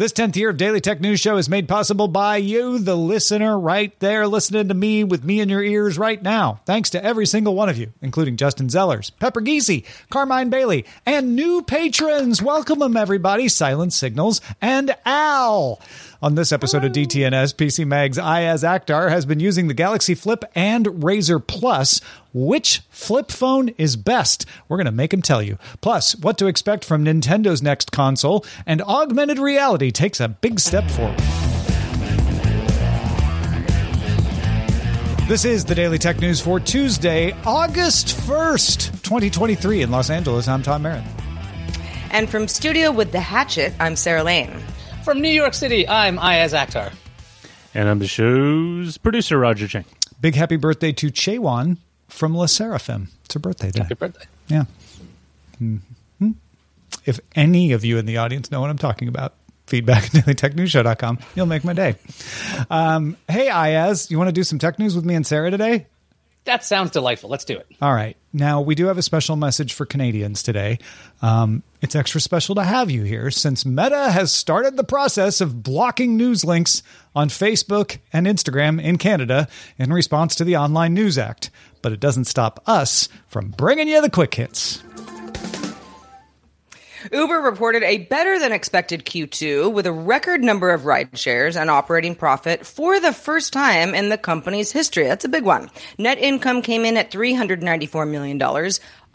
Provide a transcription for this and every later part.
This 10th year of Daily Tech News Show is made possible by you, the listener, right there listening to me with me in your ears right now. Thanks to every single one of you, including Justin Zellers, Pepper Geesey, Carmine Bailey, and new patrons. Welcome them, everybody. Silent Signals and Al. On this episode of DTNS, PC Mag's Iyaz Akhtar has been using the Galaxy Flip and Razr Plus. Which flip phone is best? We're going to make him tell you. Plus, what to expect from Nintendo's next console, and augmented reality takes a big step forward. This is the Daily Tech News for Tuesday, August 1st, 2023, in Los Angeles. I'm Tom Merritt. And from Studio with the Hatchet, I'm Sarah Lane. From New York City, I'm Iyaz Akhtar. And I'm the show's producer, Roger Chang. Big happy birthday to Chewan from La Seraphim. It's her birthday today. Happy birthday. Yeah. Mhm. If any of you in the audience know what I'm talking about, feedback at dailytechnewsshow.com. You'll make my day. Um, hey, Iyaz, you want to do some tech news with me and Sarah today? That sounds delightful. Let's do it. All right. Now, we do have a special message for Canadians today. Um, it's extra special to have you here since Meta has started the process of blocking news links on Facebook and Instagram in Canada in response to the Online News Act. But it doesn't stop us from bringing you the quick hits. Uber reported a better than expected Q2 with a record number of ride shares and operating profit for the first time in the company's history. That's a big one. Net income came in at $394 million,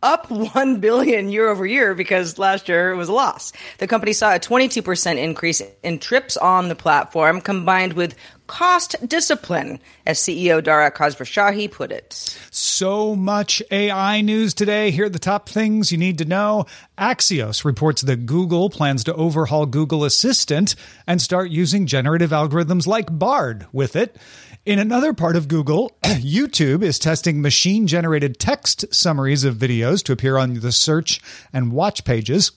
up 1 billion year over year because last year it was a loss. The company saw a 22% increase in trips on the platform combined with cost discipline, as CEO Dara Khosrowshahi put it. So much AI news today. Here are the top things you need to know. Axios reports that Google plans to overhaul Google Assistant and start using generative algorithms like Bard with it. In another part of Google, YouTube is testing machine generated text summaries of videos to appear on the search and watch pages.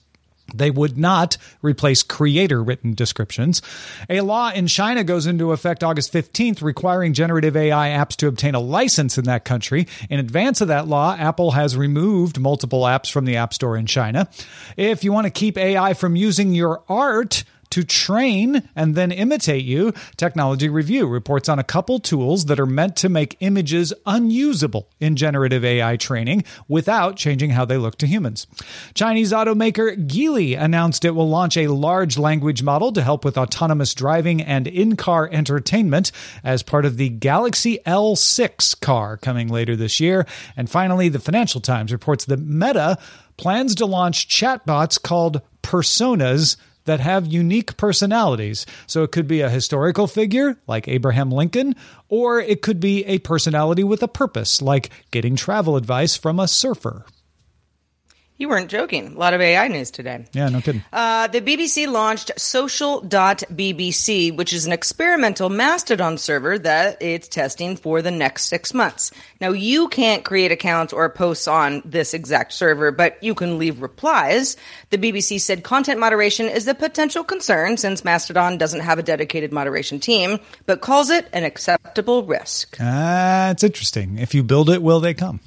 They would not replace creator written descriptions. A law in China goes into effect August 15th, requiring generative AI apps to obtain a license in that country. In advance of that law, Apple has removed multiple apps from the App Store in China. If you want to keep AI from using your art, to train and then imitate you, Technology Review reports on a couple tools that are meant to make images unusable in generative AI training without changing how they look to humans. Chinese automaker Geely announced it will launch a large language model to help with autonomous driving and in car entertainment as part of the Galaxy L6 car coming later this year. And finally, the Financial Times reports that Meta plans to launch chatbots called personas that have unique personalities. So it could be a historical figure like Abraham Lincoln, or it could be a personality with a purpose like getting travel advice from a surfer. You weren't joking. A lot of AI news today. Yeah, no kidding. Uh, the BBC launched social.bbc, which is an experimental Mastodon server that it's testing for the next six months. Now, you can't create accounts or posts on this exact server, but you can leave replies. The BBC said content moderation is a potential concern since Mastodon doesn't have a dedicated moderation team, but calls it an acceptable risk. Ah, it's interesting. If you build it, will they come?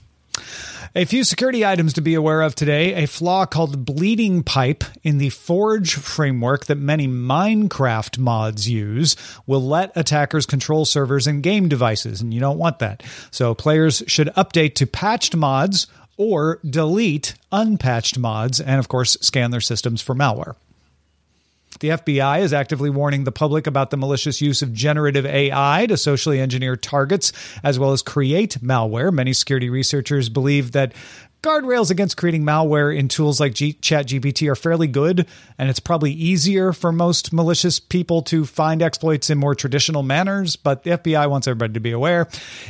A few security items to be aware of today. A flaw called bleeding pipe in the Forge framework that many Minecraft mods use will let attackers control servers and game devices, and you don't want that. So players should update to patched mods or delete unpatched mods, and of course, scan their systems for malware. The FBI is actively warning the public about the malicious use of generative AI to socially engineer targets as well as create malware. Many security researchers believe that guardrails against creating malware in tools like G- ChatGPT are fairly good, and it's probably easier for most malicious people to find exploits in more traditional manners, but the FBI wants everybody to be aware.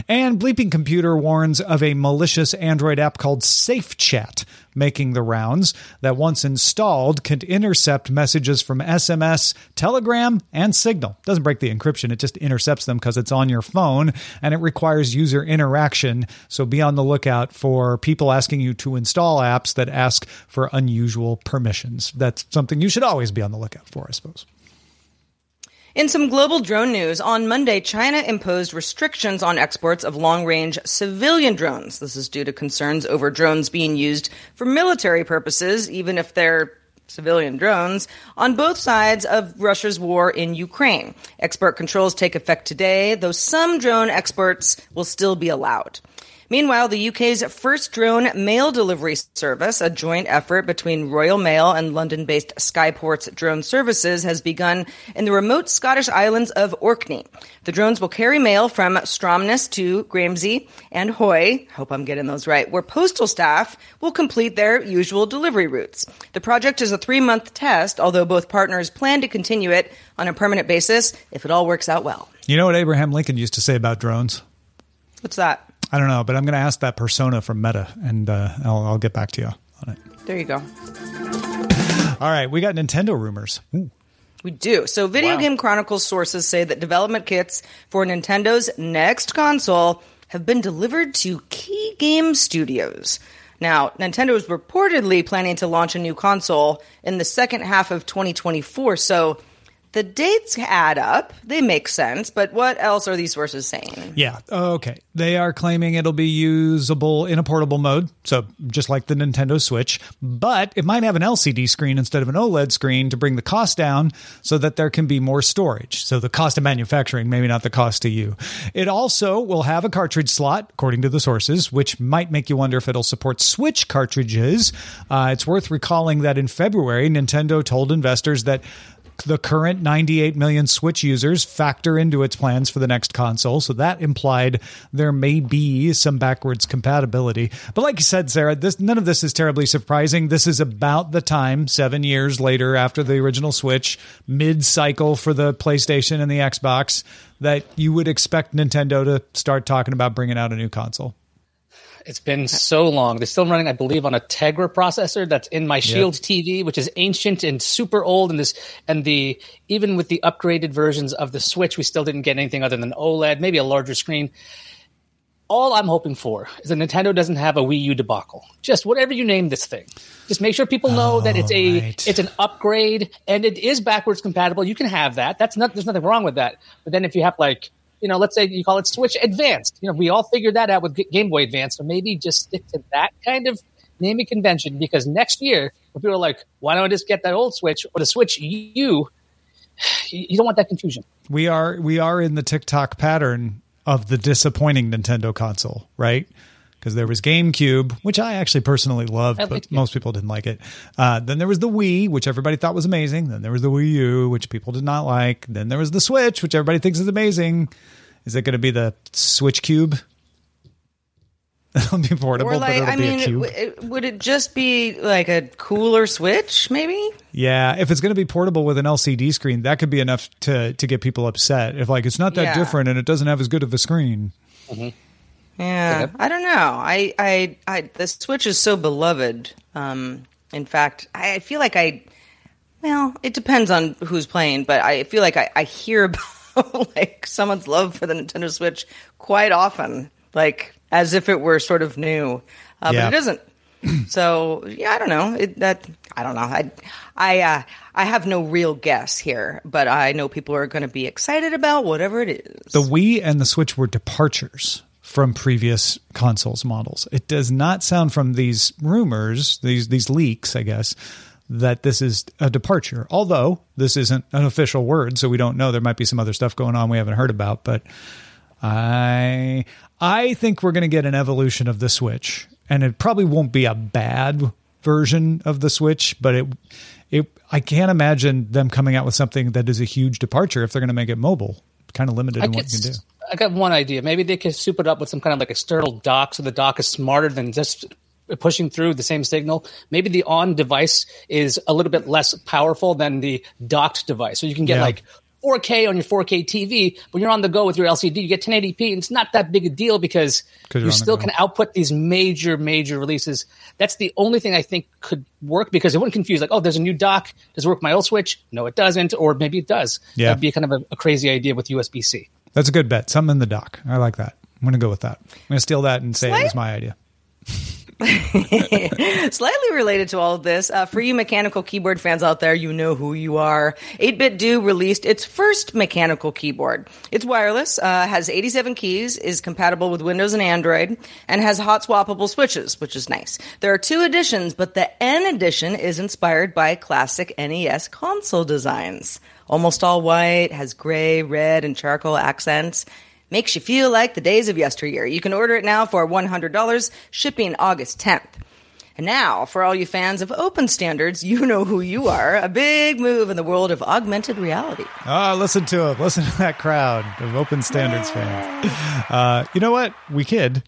And Bleeping Computer warns of a malicious Android app called SafeChat making the rounds that once installed can intercept messages from SMS, Telegram, and Signal. Doesn't break the encryption, it just intercepts them because it's on your phone and it requires user interaction. So be on the lookout for people asking you to install apps that ask for unusual permissions. That's something you should always be on the lookout for, I suppose. In some global drone news, on Monday, China imposed restrictions on exports of long range civilian drones. This is due to concerns over drones being used for military purposes, even if they're civilian drones, on both sides of Russia's war in Ukraine. Export controls take effect today, though some drone exports will still be allowed. Meanwhile, the UK's first drone mail delivery service, a joint effort between Royal Mail and London based Skyports Drone Services, has begun in the remote Scottish islands of Orkney. The drones will carry mail from Stromness to Graemsay and Hoy, hope I'm getting those right, where postal staff will complete their usual delivery routes. The project is a three month test, although both partners plan to continue it on a permanent basis if it all works out well. You know what Abraham Lincoln used to say about drones? What's that? I don't know, but I'm going to ask that persona from Meta, and uh, I'll, I'll get back to you on it. There you go. All right, we got Nintendo rumors. Ooh. We do. So, Video Game Chronicles sources say that development kits for Nintendo's next console have been delivered to key game studios. Now, Nintendo is reportedly planning to launch a new console in the second half of 2024. So, the dates add up. They make sense, but what else are these sources saying? Yeah. Okay. They are claiming it'll be usable in a portable mode, so just like the Nintendo Switch, but it might have an LCD screen instead of an OLED screen to bring the cost down so that there can be more storage. So the cost of manufacturing, maybe not the cost to you. It also will have a cartridge slot, according to the sources, which might make you wonder if it'll support Switch cartridges. Uh, it's worth recalling that in February, Nintendo told investors that the current 98 million Switch users factor into its plans for the next console. So that implied there may be some backwards compatibility. But like you said, Sarah, this none of this is terribly surprising. This is about the time, seven years later after the original Switch, mid cycle for the PlayStation and the Xbox, that you would expect Nintendo to start talking about bringing out a new console. It's been so long. They're still running, I believe, on a Tegra processor that's in my Shield TV, which is ancient and super old. And this, and the even with the upgraded versions of the Switch, we still didn't get anything other than OLED, maybe a larger screen. All I'm hoping for is that Nintendo doesn't have a Wii U debacle. Just whatever you name this thing, just make sure people know that it's a right. it's an upgrade and it is backwards compatible. You can have that. That's not there's nothing wrong with that. But then if you have like you know, let's say you call it Switch Advanced. You know, we all figured that out with Game Boy Advance. So maybe just stick to that kind of naming convention because next year, people are like, why don't I just get that old Switch or the Switch U? You don't want that confusion. we are we are in the TikTok pattern of the disappointing Nintendo console, right? Because there was GameCube, which I actually personally loved, I but liked most people didn't like it. Uh, then there was the Wii, which everybody thought was amazing. Then there was the Wii U, which people did not like. Then there was the Switch, which everybody thinks is amazing. Is it going to be the Switch Cube? It'll be portable, like, but it'll I be mean, a cube. w- it- would it just be like a cooler Switch, maybe? Yeah, if it's going to be portable with an LCD screen, that could be enough to to get people upset. If like it's not that Yeah. different and it doesn't have as good of a screen. Yeah, I don't know. I, I, I, the Switch is so beloved. Um, in fact, I, I feel like I, well, it depends on who's playing, but I feel like I, I hear about like someone's love for the Nintendo Switch quite often, like as if it were sort of new, uh, Yeah. but it isn't. so yeah, I don't know. It, that I don't know. I, I, uh, I have no real guess here, but I know people are going to be excited about whatever it is. The Wii and the Switch were departures from previous consoles models. It does not sound from these rumors, these these leaks, I guess, that this is a departure. Although this isn't an official word, so we don't know. There might be some other stuff going on we haven't heard about, but I I think we're going to get an evolution of the Switch and it probably won't be a bad version of the Switch, but it it I can't imagine them coming out with something that is a huge departure if they're going to make it mobile. Kind of limited I in what you can do. I got one idea. Maybe they could soup it up with some kind of like external dock, so the dock is smarter than just pushing through the same signal. Maybe the on device is a little bit less powerful than the docked device, so you can get Yeah. like 4K on your 4K TV. When you're on the go with your LCD, you get 1080p, and it's not that big a deal because you're you on the still can output these major, major releases. That's the only thing I think could work because it wouldn't confuse like, oh, there's a new dock. Does it work with my old Switch? No, it doesn't, or maybe it does. Yeah. That'd be kind of a, a crazy idea with USB C. That's a good bet. Something in the dock. I like that. I'm going to go with that. I'm going to steal that and say it was my idea. Slightly related to all of this, uh, for you mechanical keyboard fans out there, you know who you are. 8BitDo released its first mechanical keyboard. It's wireless, uh, has 87 keys, is compatible with Windows and Android, and has hot swappable switches, which is nice. There are two editions, but the N edition is inspired by classic NES console designs. Almost all white, has gray, red, and charcoal accents. Makes you feel like the days of yesteryear. You can order it now for $100, shipping August 10th. And now, for all you fans of open standards, you know who you are. A big move in the world of augmented reality. Ah, listen to him. Listen to that crowd of open standards fans. Uh, you know what? We kid.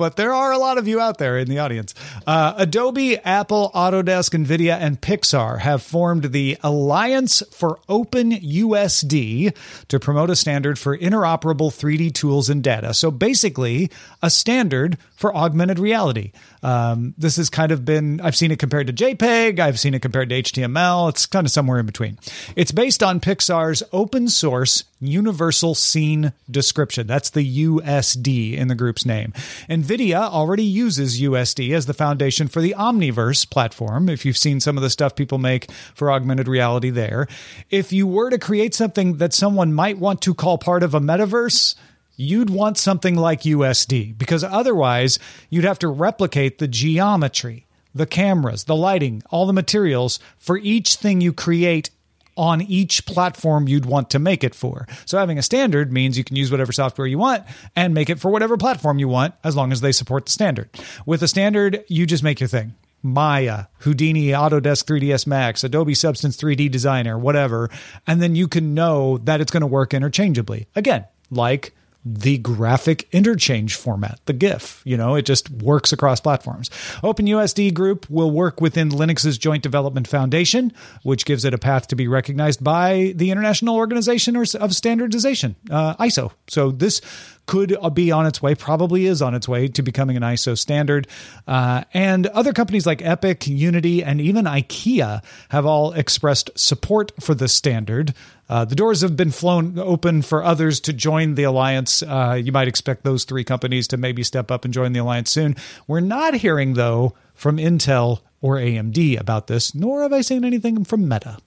But there are a lot of you out there in the audience. Uh, Adobe, Apple, Autodesk, NVIDIA, and Pixar have formed the Alliance for Open USD to promote a standard for interoperable 3D tools and data. So basically, a standard for augmented reality. Um, this has kind of been, I've seen it compared to JPEG, I've seen it compared to HTML. It's kind of somewhere in between. It's based on Pixar's open source universal scene description. That's the USD in the group's name. NVIDIA already uses USD as the foundation for the Omniverse platform. If you've seen some of the stuff people make for augmented reality there, if you were to create something that someone might want to call part of a metaverse, you'd want something like USD because otherwise you'd have to replicate the geometry, the cameras, the lighting, all the materials for each thing you create on each platform you'd want to make it for. So having a standard means you can use whatever software you want and make it for whatever platform you want as long as they support the standard. With a standard, you just make your thing. Maya, Houdini, Autodesk 3ds Max, Adobe Substance 3D Designer, whatever, and then you can know that it's going to work interchangeably. Again, like the graphic interchange format, the GIF. You know, it just works across platforms. OpenUSD Group will work within Linux's Joint Development Foundation, which gives it a path to be recognized by the International Organization of Standardization, uh, ISO. So this could be on its way, probably is on its way to becoming an ISO standard. Uh, and other companies like Epic, Unity, and even IKEA have all expressed support for the standard. Uh, the doors have been flown open for others to join the alliance. Uh, you might expect those three companies to maybe step up and join the alliance soon. We're not hearing, though, from Intel or AMD about this, nor have I seen anything from Meta.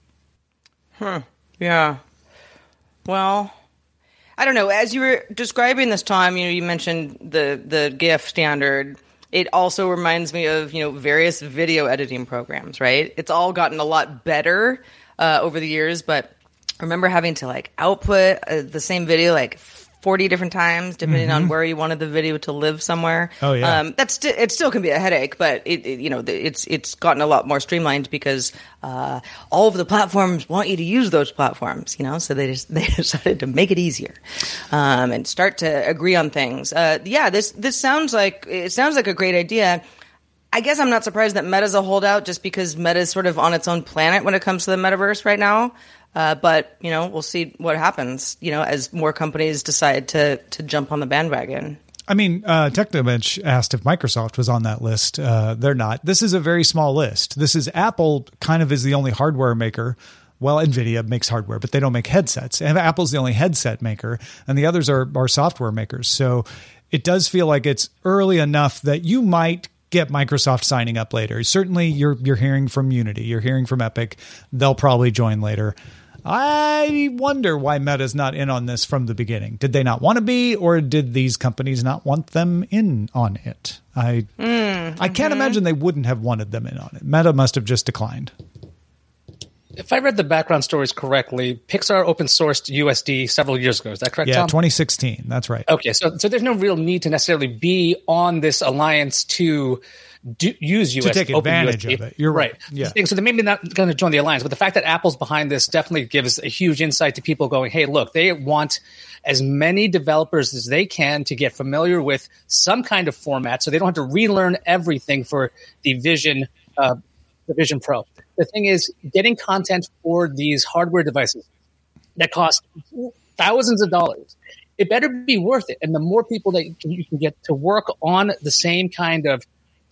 Yeah. Well, I don't know. As you were describing this time, you know, you mentioned the the GIF standard. It also reminds me of you know various video editing programs. Right? It's all gotten a lot better uh, over the years, but remember having to like output uh, the same video like. 40 different times depending on where you wanted the video to live somewhere. Mm-hmm. Oh, yeah. Um, that's sti- it still can be a headache, but it, it you know it's it's gotten a lot more streamlined because uh, all of the platforms want you to use those platforms. You know, so they just they decided to make it easier um, and start to agree on things. Uh, yeah, this this sounds like it sounds like a great idea. I guess I'm not surprised that Meta's a holdout just because Meta's sort of on its own planet when it comes to the metaverse right now. Uh, but you know, we'll see what happens. You know, as more companies decide to to jump on the bandwagon. I mean, uh, Technobench asked if Microsoft was on that list. Uh, they're not. This is a very small list. This is Apple, kind of is the only hardware maker. Well, Nvidia makes hardware, but they don't make headsets. And Apple's the only headset maker, and the others are are software makers. So it does feel like it's early enough that you might get Microsoft signing up later. Certainly, you're you're hearing from Unity, you're hearing from Epic. They'll probably join later. I wonder why Meta's not in on this from the beginning. Did they not want to be, or did these companies not want them in on it? I hmm, I can't imagine they wouldn't have wanted them in on it. Meta must have just declined. if I read the background stories correctly, Pixar open sourced USD several years ago. Is that correct? Yeah, Tom? 2016. That's right. Okay, so so there's no real need to necessarily be on this alliance to do, use US To take advantage of it. You're right. Yeah. So they maybe not going to join the alliance, but the fact that Apple's behind this definitely gives a huge insight to people going, "Hey, look, they want as many developers as they can to get familiar with some kind of format, so they don't have to relearn everything for the Vision, uh, the Vision Pro." The thing is, getting content for these hardware devices that cost thousands of dollars. It better be worth it. And the more people that you can get to work on the same kind of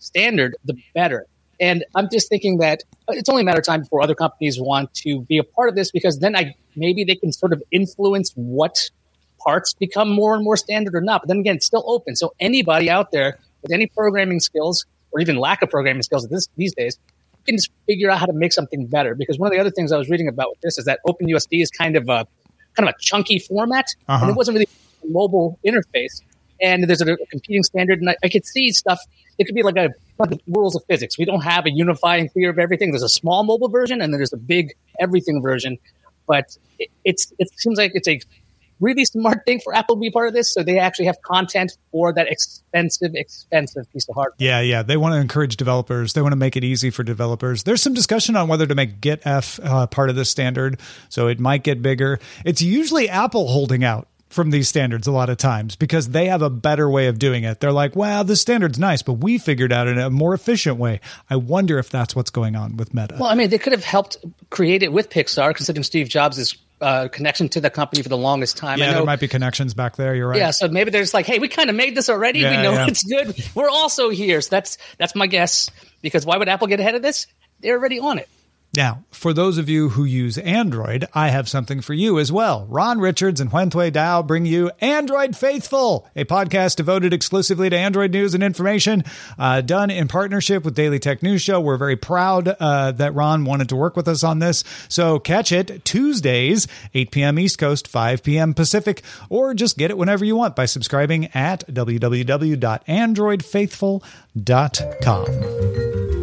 standard, the better. And I'm just thinking that it's only a matter of time before other companies want to be a part of this because then I maybe they can sort of influence what parts become more and more standard or not. But then again, it's still open. So anybody out there with any programming skills or even lack of programming skills this, these days can just figure out how to make something better. Because one of the other things I was reading about with this is that OpenUSD is kind of a kind of a chunky format, Uh-huh. and it wasn't really a mobile interface. And there's a, competing standard, and I, I could see stuff. It could be like a like the rules of physics. We don't have a unifying theory of everything. There's a small mobile version, and then there's a big everything version. But it, it's it seems like it's a really smart thing for Apple to be part of this, so they actually have content for that expensive, expensive piece of hardware. Yeah, yeah. They want to encourage developers. They want to make it easy for developers. There's some discussion on whether to make glTF uh, part of the standard, so it might get bigger. It's usually Apple holding out from these standards a lot of times because they have a better way of doing it. They're like, "Wow, this standard's nice, but we figured out in a more efficient way." I wonder if that's what's going on with Meta. Well, I mean, they could have helped create it with Pixar, considering Steve Jobs' uh, connection to the company for the longest time. I yeah, know, there might be connections back there. You're right. Yeah, so maybe they're just like, hey, we kind of made this already. Yeah, we know yeah. it's good. We're also here. So that's that's my guess. Because why would Apple get ahead of this? They're already on it. Now, for those of you who use Android, I have something for you as well. Ron Richards and Huyen Tue Dao bring you Android Faithful, a podcast devoted exclusively to Android news and information, uh, done in partnership with Daily Tech News Show. We're very proud uh, that Ron wanted to work with us on this. So catch it Tuesdays, 8 p.m. East Coast, 5 p.m. Pacific, or just get it whenever you want by subscribing at www.androidfaithful.com.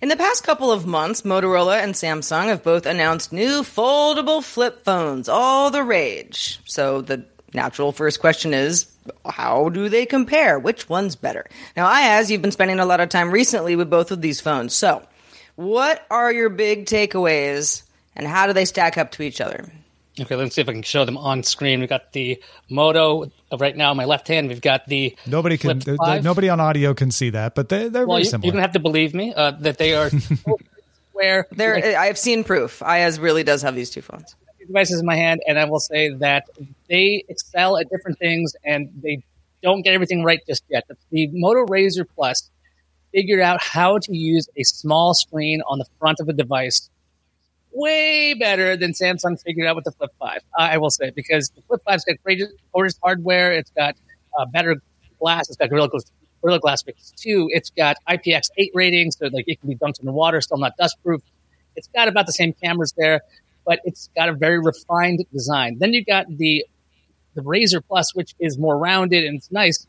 In the past couple of months, Motorola and Samsung have both announced new foldable flip phones, all the rage. So the natural first question is, how do they compare? Which one's better? Now, Iyaz, you've been spending a lot of time recently with both of these phones. So, what are your big takeaways and how do they stack up to each other? Okay, let's see if I can show them on screen. We've got the Moto right now on my left hand. We've got the Nobody can. Flip th- th- 5. nobody on audio can see that, but they, they're Well, very you, similar. you don't have to believe me uh, that they are square. There, like, I've seen proof. Iyaz really does have these two phones. devices in my hand, and I will say that they excel at different things, and they don't get everything right just yet. The Moto Razr Plus figured out how to use a small screen on the front of a device way better than Samsung figured out with the Flip 5. I will say because the Flip 5's got great gorgeous hardware. It's got uh, better glass. It's got Gorilla Glass, Gorilla Glass 2. It's got IPX8 ratings, so like it can be dunked in the water, still not dust proof. It's got about the same cameras there, but it's got a very refined design. Then you got the the Razr Plus, which is more rounded and it's nice.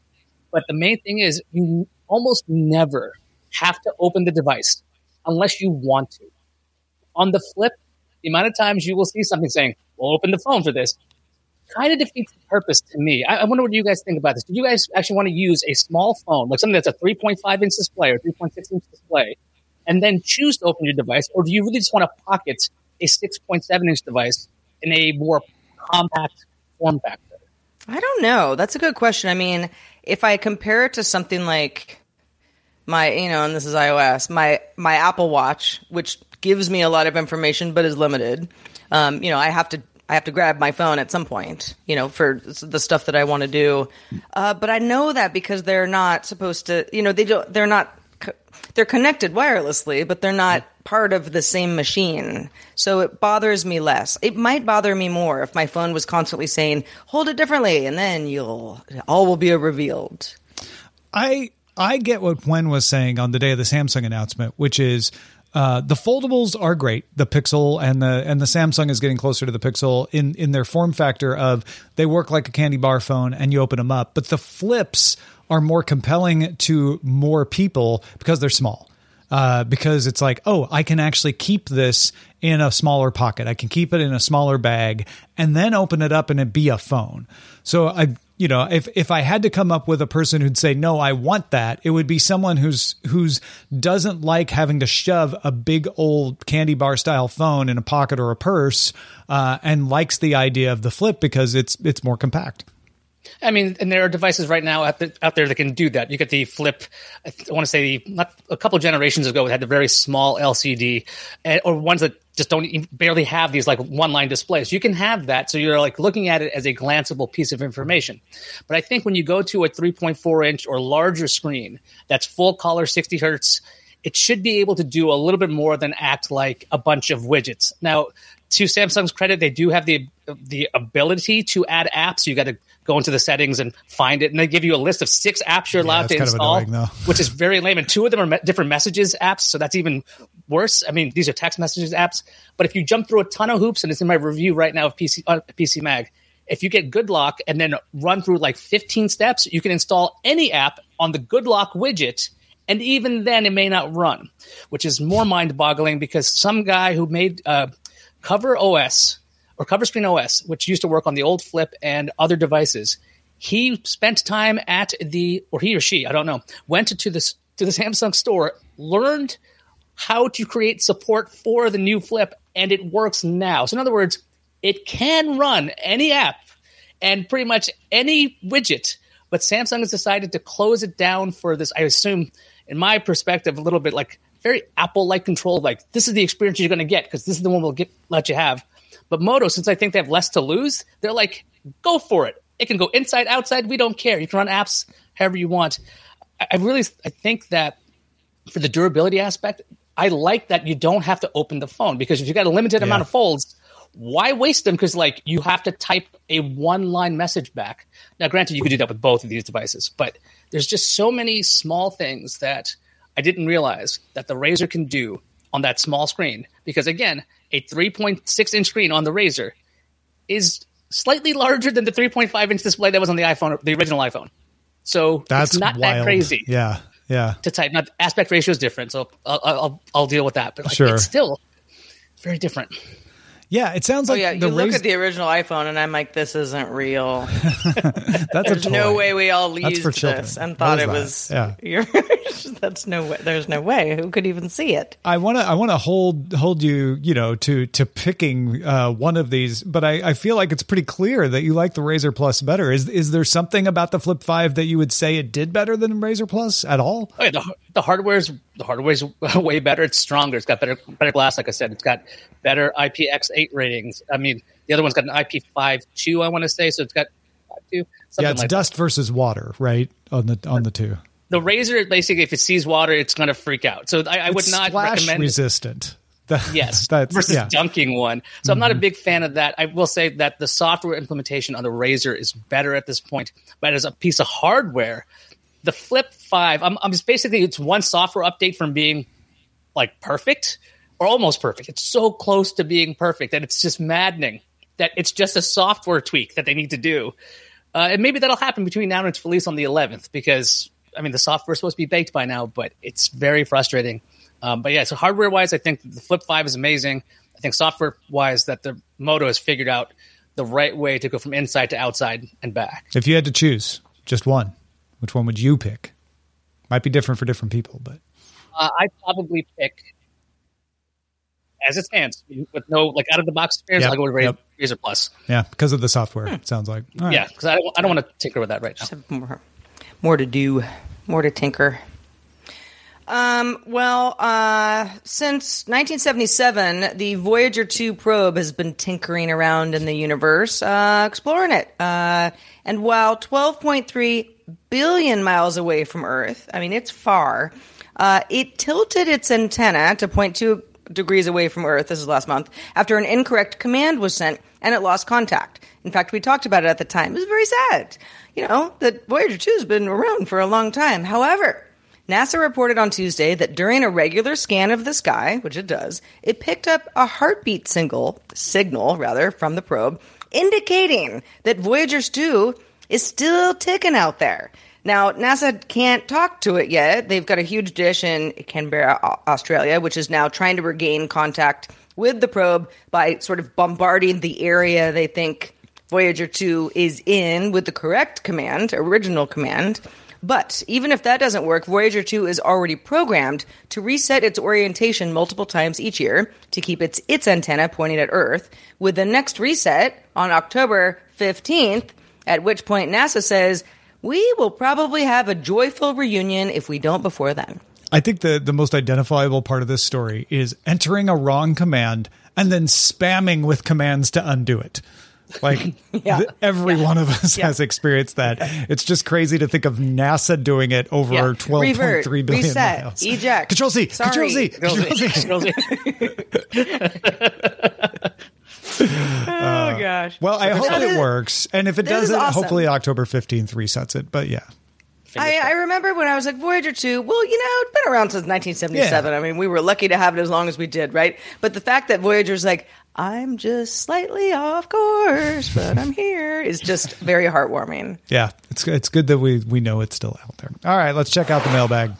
But the main thing is you almost never have to open the device unless you want to. On the flip, the amount of times you will see something saying, "We'll open the phone for this," kind of defeats the purpose to me. I, I wonder what you guys think about this. Do you guys actually want to use a small phone, like something that's a 3.5 inch display or 3.6 inch display, and then choose to open your device, or do you really just want to pocket a 6.7 inch device in a more compact form factor? I don't know. That's a good question. I mean, if I compare it to something like my, you know, and this is iOS, my my Apple Watch, which gives me a lot of information but is limited. Um, you know, I have to I have to grab my phone at some point, you know, for the stuff that I want to do. Uh, but I know that because they're not supposed to, you know, they don't, they're not, they're connected wirelessly, but they're not part of the same machine. So it bothers me less. It might bother me more if my phone was constantly saying, hold it differently, and then you'll, all will be revealed. I, I get what Gwen was saying on the day of the Samsung announcement, which is uh, the foldables are great. The Pixel and the and the Samsung is getting closer to the Pixel in in their form factor of they work like a candy bar phone and you open them up. But the flips are more compelling to more people because they're small. Uh, because it's like, oh, I can actually keep this in a smaller pocket. I can keep it in a smaller bag and then open it up and it be a phone. So I you know, if if I had to come up with a person who'd say no, I want that, it would be someone who's who's doesn't like having to shove a big old candy bar style phone in a pocket or a purse, uh, and likes the idea of the flip because it's it's more compact. I mean, and there are devices right now out, the, out there that can do that. You get the flip. I, want to say the, not a couple generations ago, it had the very small LCD, eh, or ones that just don't even, barely have these like one line displays. You can have that, so you're like looking at it as a glanceable piece of information. But I think when you go to a 3.4 inch or larger screen that's full color, 60 hertz, it should be able to do a little bit more than act like a bunch of widgets. Now, to Samsung's credit, they do have the the ability to add apps. You got to go into the settings and find it, and they give you a list of six apps you're allowed yeah, to install, annoying, which is very lame. And two of them are me- different messages apps, so that's even worse. I mean, these are text messages apps, but if you jump through a ton of hoops, and it's in my review right now of PC uh, PC Mag, if you get Good GoodLock and then run through like 15 steps, you can install any app on the GoodLock widget. And even then, it may not run, which is more mind boggling because some guy who made uh, Cover OS or Cover Screen OS, which used to work on the old Flip and other devices, he spent time at the, or he or she, I don't know, went to the to the Samsung store, learned how to create support for the new Flip, and it works now. So in other words, it can run any app and pretty much any widget, but Samsung has decided to close it down for this. I assume, in my perspective, a little bit like very Apple like control. Like this is the experience you're going to get because this is the one we'll get let you have. But Moto, since I think they have less to lose, they're like, go for it. It can go inside, outside. We don't care. You can run apps however you want. I, really, I think that for the durability aspect, I like that you don't have to open the phone because if you've got a limited yeah. amount of folds, why waste them? Because like you have to type a one line message back. Now, granted, you could do that with both of these devices, but there's just so many small things that I didn't realize that the Razr can do on that small screen. Because again, a 3.6 inch screen on the Razr is slightly larger than the 3.5 inch display that was on the iPhone, the original iPhone. So that's not wild. that crazy. Yeah, yeah. To type, not aspect ratio is different, so I'll I'll, I'll deal with that. But like, sure. it's still very different. Yeah, it sounds like oh, yeah. You look at the original iPhone, and I'm like, this isn't real. that's There's no way we all that's used for this and thought it that? was. Yeah. that's no way. There's no way. Who could even see it? I want to. I want to hold hold you. You know, to to picking uh, one of these, but I, I feel like it's pretty clear that you like the Razr Plus better. Is is there something about the Flip Five that you would say it did better than Razr Plus at all? The, hardware's the hardware's way better. It's stronger. It's got better better glass. Like I said, it's got better IPX8 ratings. I mean, the other one's got an IP52. I want to say so. It's got two. Yeah, it's like dust versus water, right? On the on the two. The Razr basically, if it sees water, it's going to freak out. So I, I would not splash recommend. resistant. That- Yes, that's versus yeah. dunking one. So I'm not a mm-hmm. big fan of that. I will say that the software implementation on the Razr is better at this point, but as a piece of hardware, the Flip Five, I'm, I'm just basically it's one software update from being like perfect or almost perfect. It's so close to being perfect that it's just maddening that it's just a software tweak that they need to do. Uh, and maybe that'll happen between now and its release on the 11th because I mean the software is supposed to be baked by now, but it's very frustrating. Um, but yeah, so hardware wise, I think the Flip Five is amazing. I think software wise, that the Moto has figured out the right way to go from inside to outside and back. If you had to choose just one, which one would you pick? Might be different for different people, but Uh, I'd probably pick as it stands with no like out of the box experience. Yep, I'll go with Razr, yep. Razr Plus. yeah, because of the software, it sounds like. All right. Yeah, because I don't, I don't want to tinker with that right now. More, more to do, more to tinker. Um, well, uh, since 1977, the Voyager 2 probe has been tinkering around in the universe, uh, exploring it. Uh, and while 12.3 billion miles away from Earth, I mean, it's far, uh, it tilted its antenna to 0.2 degrees away from Earth, this is last month, after an incorrect command was sent and it lost contact. In fact, we talked about it at the time. It was very sad. You know, that Voyager 2 has been around for a long time. However, NASA reported on Tuesday that during a regular scan of the sky, which it does, it picked up a heartbeat single, signal rather from the probe, indicating that Voyager 2 is still ticking out there. Now, NASA can't talk to it yet. They've got a huge dish in Canberra, Australia, which is now trying to regain contact with the probe by sort of bombarding the area they think Voyager 2 is in with the correct command, original command. But even if that doesn't work, Voyager 2 is already programmed to reset its orientation multiple times each year to keep its its antenna pointing at Earth, with the next reset on October 15th, at which point NASA says, "We will probably have a joyful reunion if we don't before then." I think the the most identifiable part of this story is entering a wrong command and then spamming with commands to undo it. Like Yeah. th- every one of us Yeah. has experienced that. It's just crazy to think of NASA doing it over Yeah. twelve point Revert, three billion reset, miles. eject. Control Z. Sorry. Control Z. Control Control Z. oh uh, gosh. Well, I hope it works, and if it this doesn't, awesome. hopefully October fifteenth resets it. But yeah, I, I remember when I was like Voyager 2, well, you know, it's been around since 1977. I mean, we were lucky to have it as long as we did, right? But the fact that Voyager's like, I'm just slightly off course, but I'm here is just very heartwarming. yeah, it's it's good that we we know it's still out there. All right, let's check out the mailbag.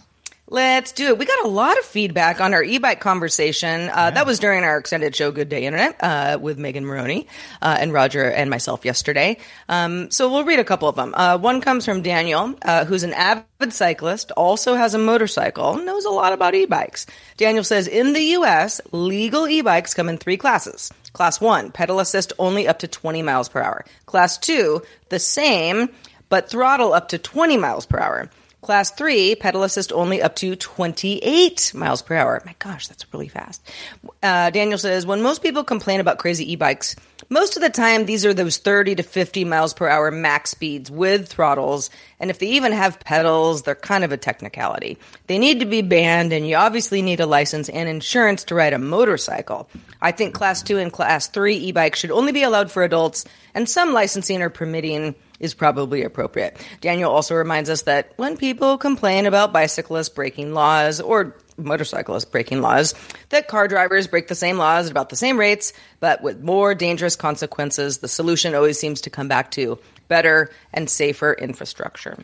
Let's do it. We got a lot of feedback on our e-bike conversation. Uh, That was during our extended show, Good Day Internet, uh, with Megan Morrone uh, and Roger and myself yesterday. Um, so we'll read a couple of them. Uh, one comes from Daniel, uh, who's an avid cyclist, also has a motorcycle, knows a lot about e-bikes. Daniel says, in the U.S., legal e-bikes come in three classes. Class one, pedal assist only up to 20 miles per hour. Class two, the same, but throttle up to 20 miles per hour. Class 3, pedal assist only up to 28 miles per hour. My gosh, that's really fast. Uh, Daniel says, when most people complain about crazy e bikes, most of the time these are those 30 to 50 miles per hour max speeds with throttles. And if they even have pedals, they're kind of a technicality. They need to be banned, and you obviously need a license and insurance to ride a motorcycle. I think Class 2 and Class 3 e bikes should only be allowed for adults, and some licensing or permitting is probably appropriate. Daniel also reminds us that when people complain about bicyclists breaking laws or motorcyclists breaking laws, that car drivers break the same laws at about the same rates, but with more dangerous consequences. The solution always seems to come back to better and safer infrastructure.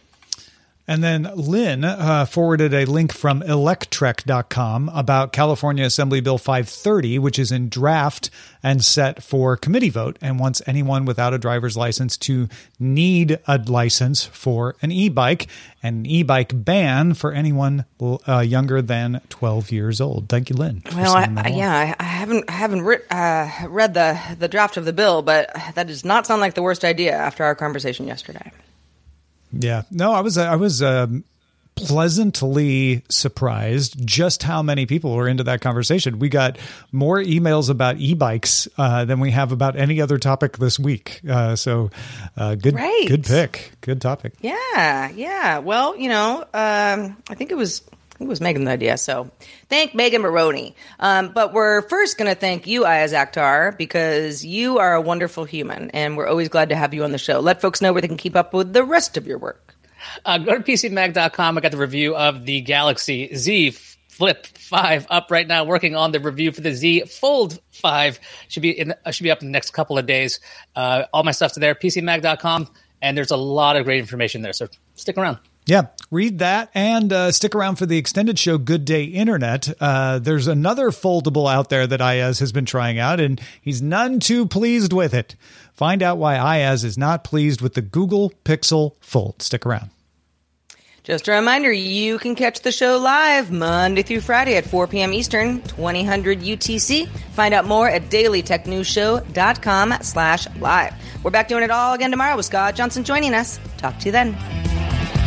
And then Lynn uh, forwarded a link from electrek.com about California Assembly Bill 530, which is in draft and set for committee vote and wants anyone without a driver's license to need a license for an e bike and an e bike ban for anyone uh, younger than 12 years old. Thank you, Lynn. Well, I, yeah, I, haven't I haven't writ, uh, read the the draft of the bill, but that does not sound like the worst idea after our conversation yesterday. Yeah. No, I was I was um, pleasantly surprised just how many people were into that conversation. We got more emails about e-bikes uh, than we have about any other topic this week. Uh, so, uh, good, Right. good pick, good topic. Yeah, yeah. Well, you know, um, I think it was it was Megan the idea. So thank Megan Morrone. Um, but we're first going to thank you, Iyaz Akhtar, because you are a wonderful human, and we're always glad to have you on the show. Let folks know where they can keep up with the rest of your work. Uh, go to PCMag.com. I got the review of the Galaxy Z Flip 5 up right now, working on the review for the Z Fold 5. Should be in, uh, should be up in the next couple of days. Uh, all my stuff's there, PCMag.com, and there's a lot of great information there, so stick around. Yeah, read that and uh, stick around for the extended show Good Day Internet. Uh, there's another foldable out there that Iyaz has been trying out, and he's none too pleased with it. Find out why Iyaz is not pleased with the Google Pixel Fold. Stick around. Just a reminder, you can catch the show live Monday through Friday at 4 p.m. Eastern, 2000 UTC. Find out more at dailytechnewsshow.com slash live. We're back doing it all again tomorrow with Scott Johnson joining us. Talk to you then.